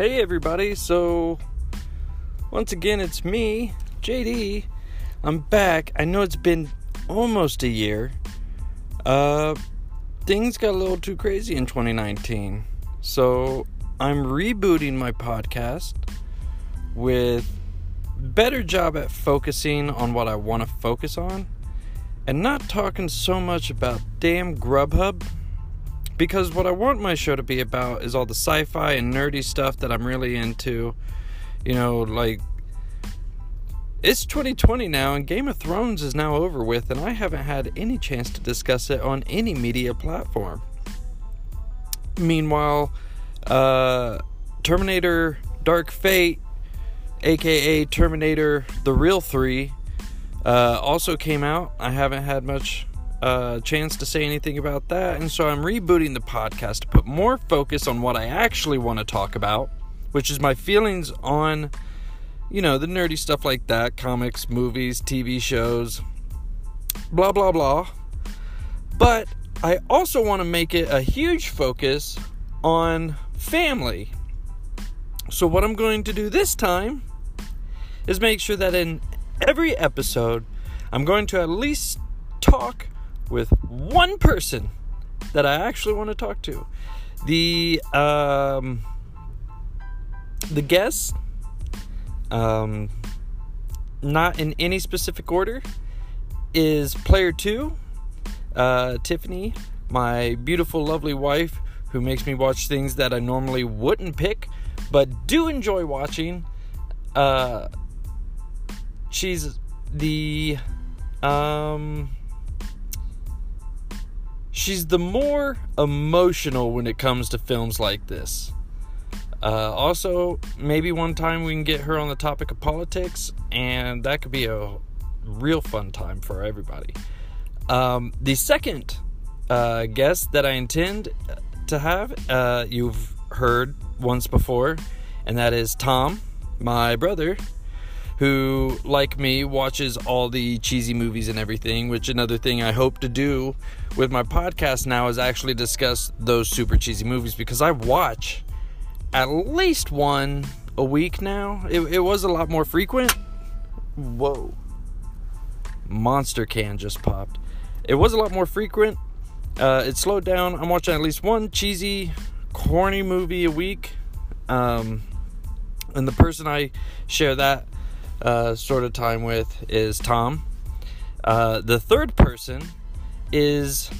Hey everybody, so once again it's me, JD. I'm back. I know it's been almost a year. Uh things got a little too crazy in 2019. So I'm rebooting my podcast with better job at focusing on what I want to focus on and not talking so much about damn Grubhub because what I want my show to be about is all the sci fi and nerdy stuff that I'm really into. You know, like, it's 2020 now, and Game of Thrones is now over with, and I haven't had any chance to discuss it on any media platform. Meanwhile, uh, Terminator Dark Fate, aka Terminator The Real 3, uh, also came out. I haven't had much a chance to say anything about that, and so I'm rebooting the podcast to put more focus on what I actually want to talk about, which is my feelings on, you know, the nerdy stuff like that comics, movies, TV shows, blah, blah, blah. But I also want to make it a huge focus on family. So, what I'm going to do this time is make sure that in every episode, I'm going to at least talk with one person that I actually want to talk to. The um, the guest, um, not in any specific order, is player two, uh, Tiffany, my beautiful, lovely wife, who makes me watch things that I normally wouldn't pick, but do enjoy watching. Uh, she's the um she's the more emotional when it comes to films like this. Uh, also, maybe one time we can get her on the topic of politics, and that could be a real fun time for everybody. Um, the second uh, guest that I intend to have, uh, you've heard once before, and that is Tom, my brother, who, like me, watches all the cheesy movies and everything, which another thing I hope to do with my podcast now is actually discuss those super cheesy movies because I watch at least one a week now. It, it was a lot more frequent. Whoa. Monster can just popped. It was a lot more frequent. Uh, it slowed down. I'm watching at least one cheesy, corny movie a week. Um, and the person I share that uh, sort of time with is Tom. Uh, the third person is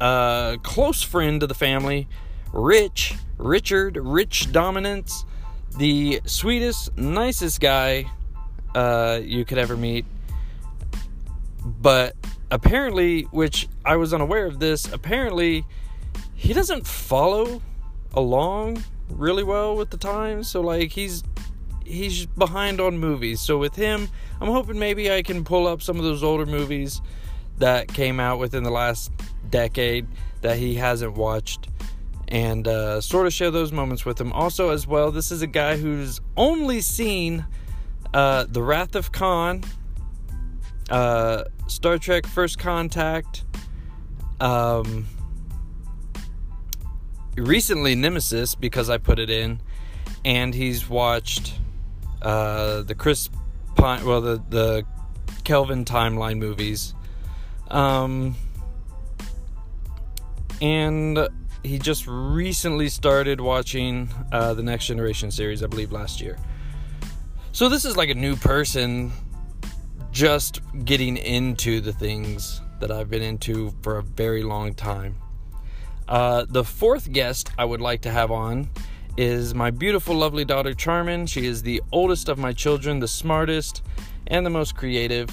a close friend of the family, Rich, Richard, Rich Dominance, the sweetest, nicest guy uh, you could ever meet. But apparently, which I was unaware of this, apparently he doesn't follow along really well with the times. So, like, he's he's behind on movies. So with him, I'm hoping maybe I can pull up some of those older movies that came out within the last decade that he hasn't watched and uh, sort of share those moments with him. Also, as well, this is a guy who's only seen uh, The Wrath of Khan, uh, Star Trek First Contact, um, recently Nemesis because I put it in, and he's watched uh, the Chris Pine, well, the the Kelvin timeline movies, um, and he just recently started watching uh, the Next Generation series, I believe, last year. So this is like a new person just getting into the things that I've been into for a very long time. Uh, the fourth guest I would like to have on is my beautiful, lovely daughter Charmin. She is the oldest of my children, the smartest, and the most creative.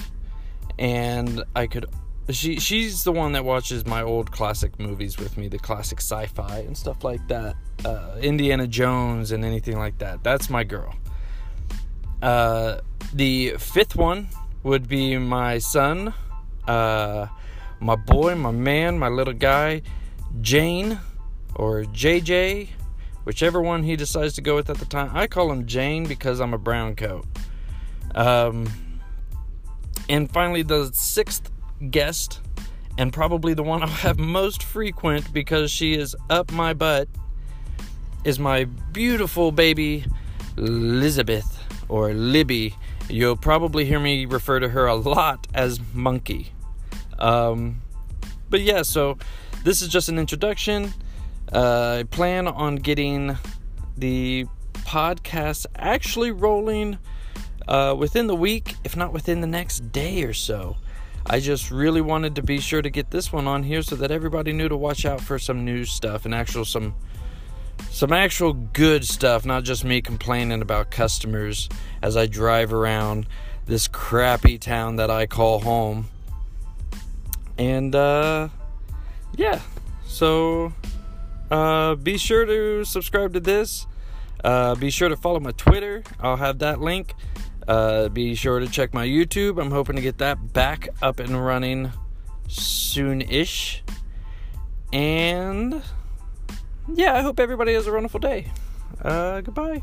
And I could she she's the one that watches my old classic movies with me, the classic sci-fi and stuff like that. Uh, Indiana Jones and anything like that. That's my girl. Uh, the fifth one would be my son, uh, my boy, my man, my little guy, Jayne or JJ whichever one he decides to go with at the time. I call him Jayne because I'm a brown coat. Um, and finally, the sixth guest, and probably the one I'll have most frequent because she is up my butt, is my beautiful baby Elizabeth or Libby. You'll probably hear me refer to her a lot as Monkey. Um, but yeah, so this is just an introduction. Uh, I plan on getting the podcast actually rolling uh, within the week, if not within the next day or so. I just really wanted to be sure to get this one on here so that everybody knew to watch out for some new stuff and actual some some actual good stuff, not just me complaining about customers as I drive around this crappy town that I call home. And uh yeah. So uh be sure to subscribe to this. Uh be sure to follow my Twitter. I'll have that link. Uh, be sure to check my YouTube. I'm hoping to get that back up and running soon ish. And yeah, I hope everybody has a wonderful day. Uh, goodbye.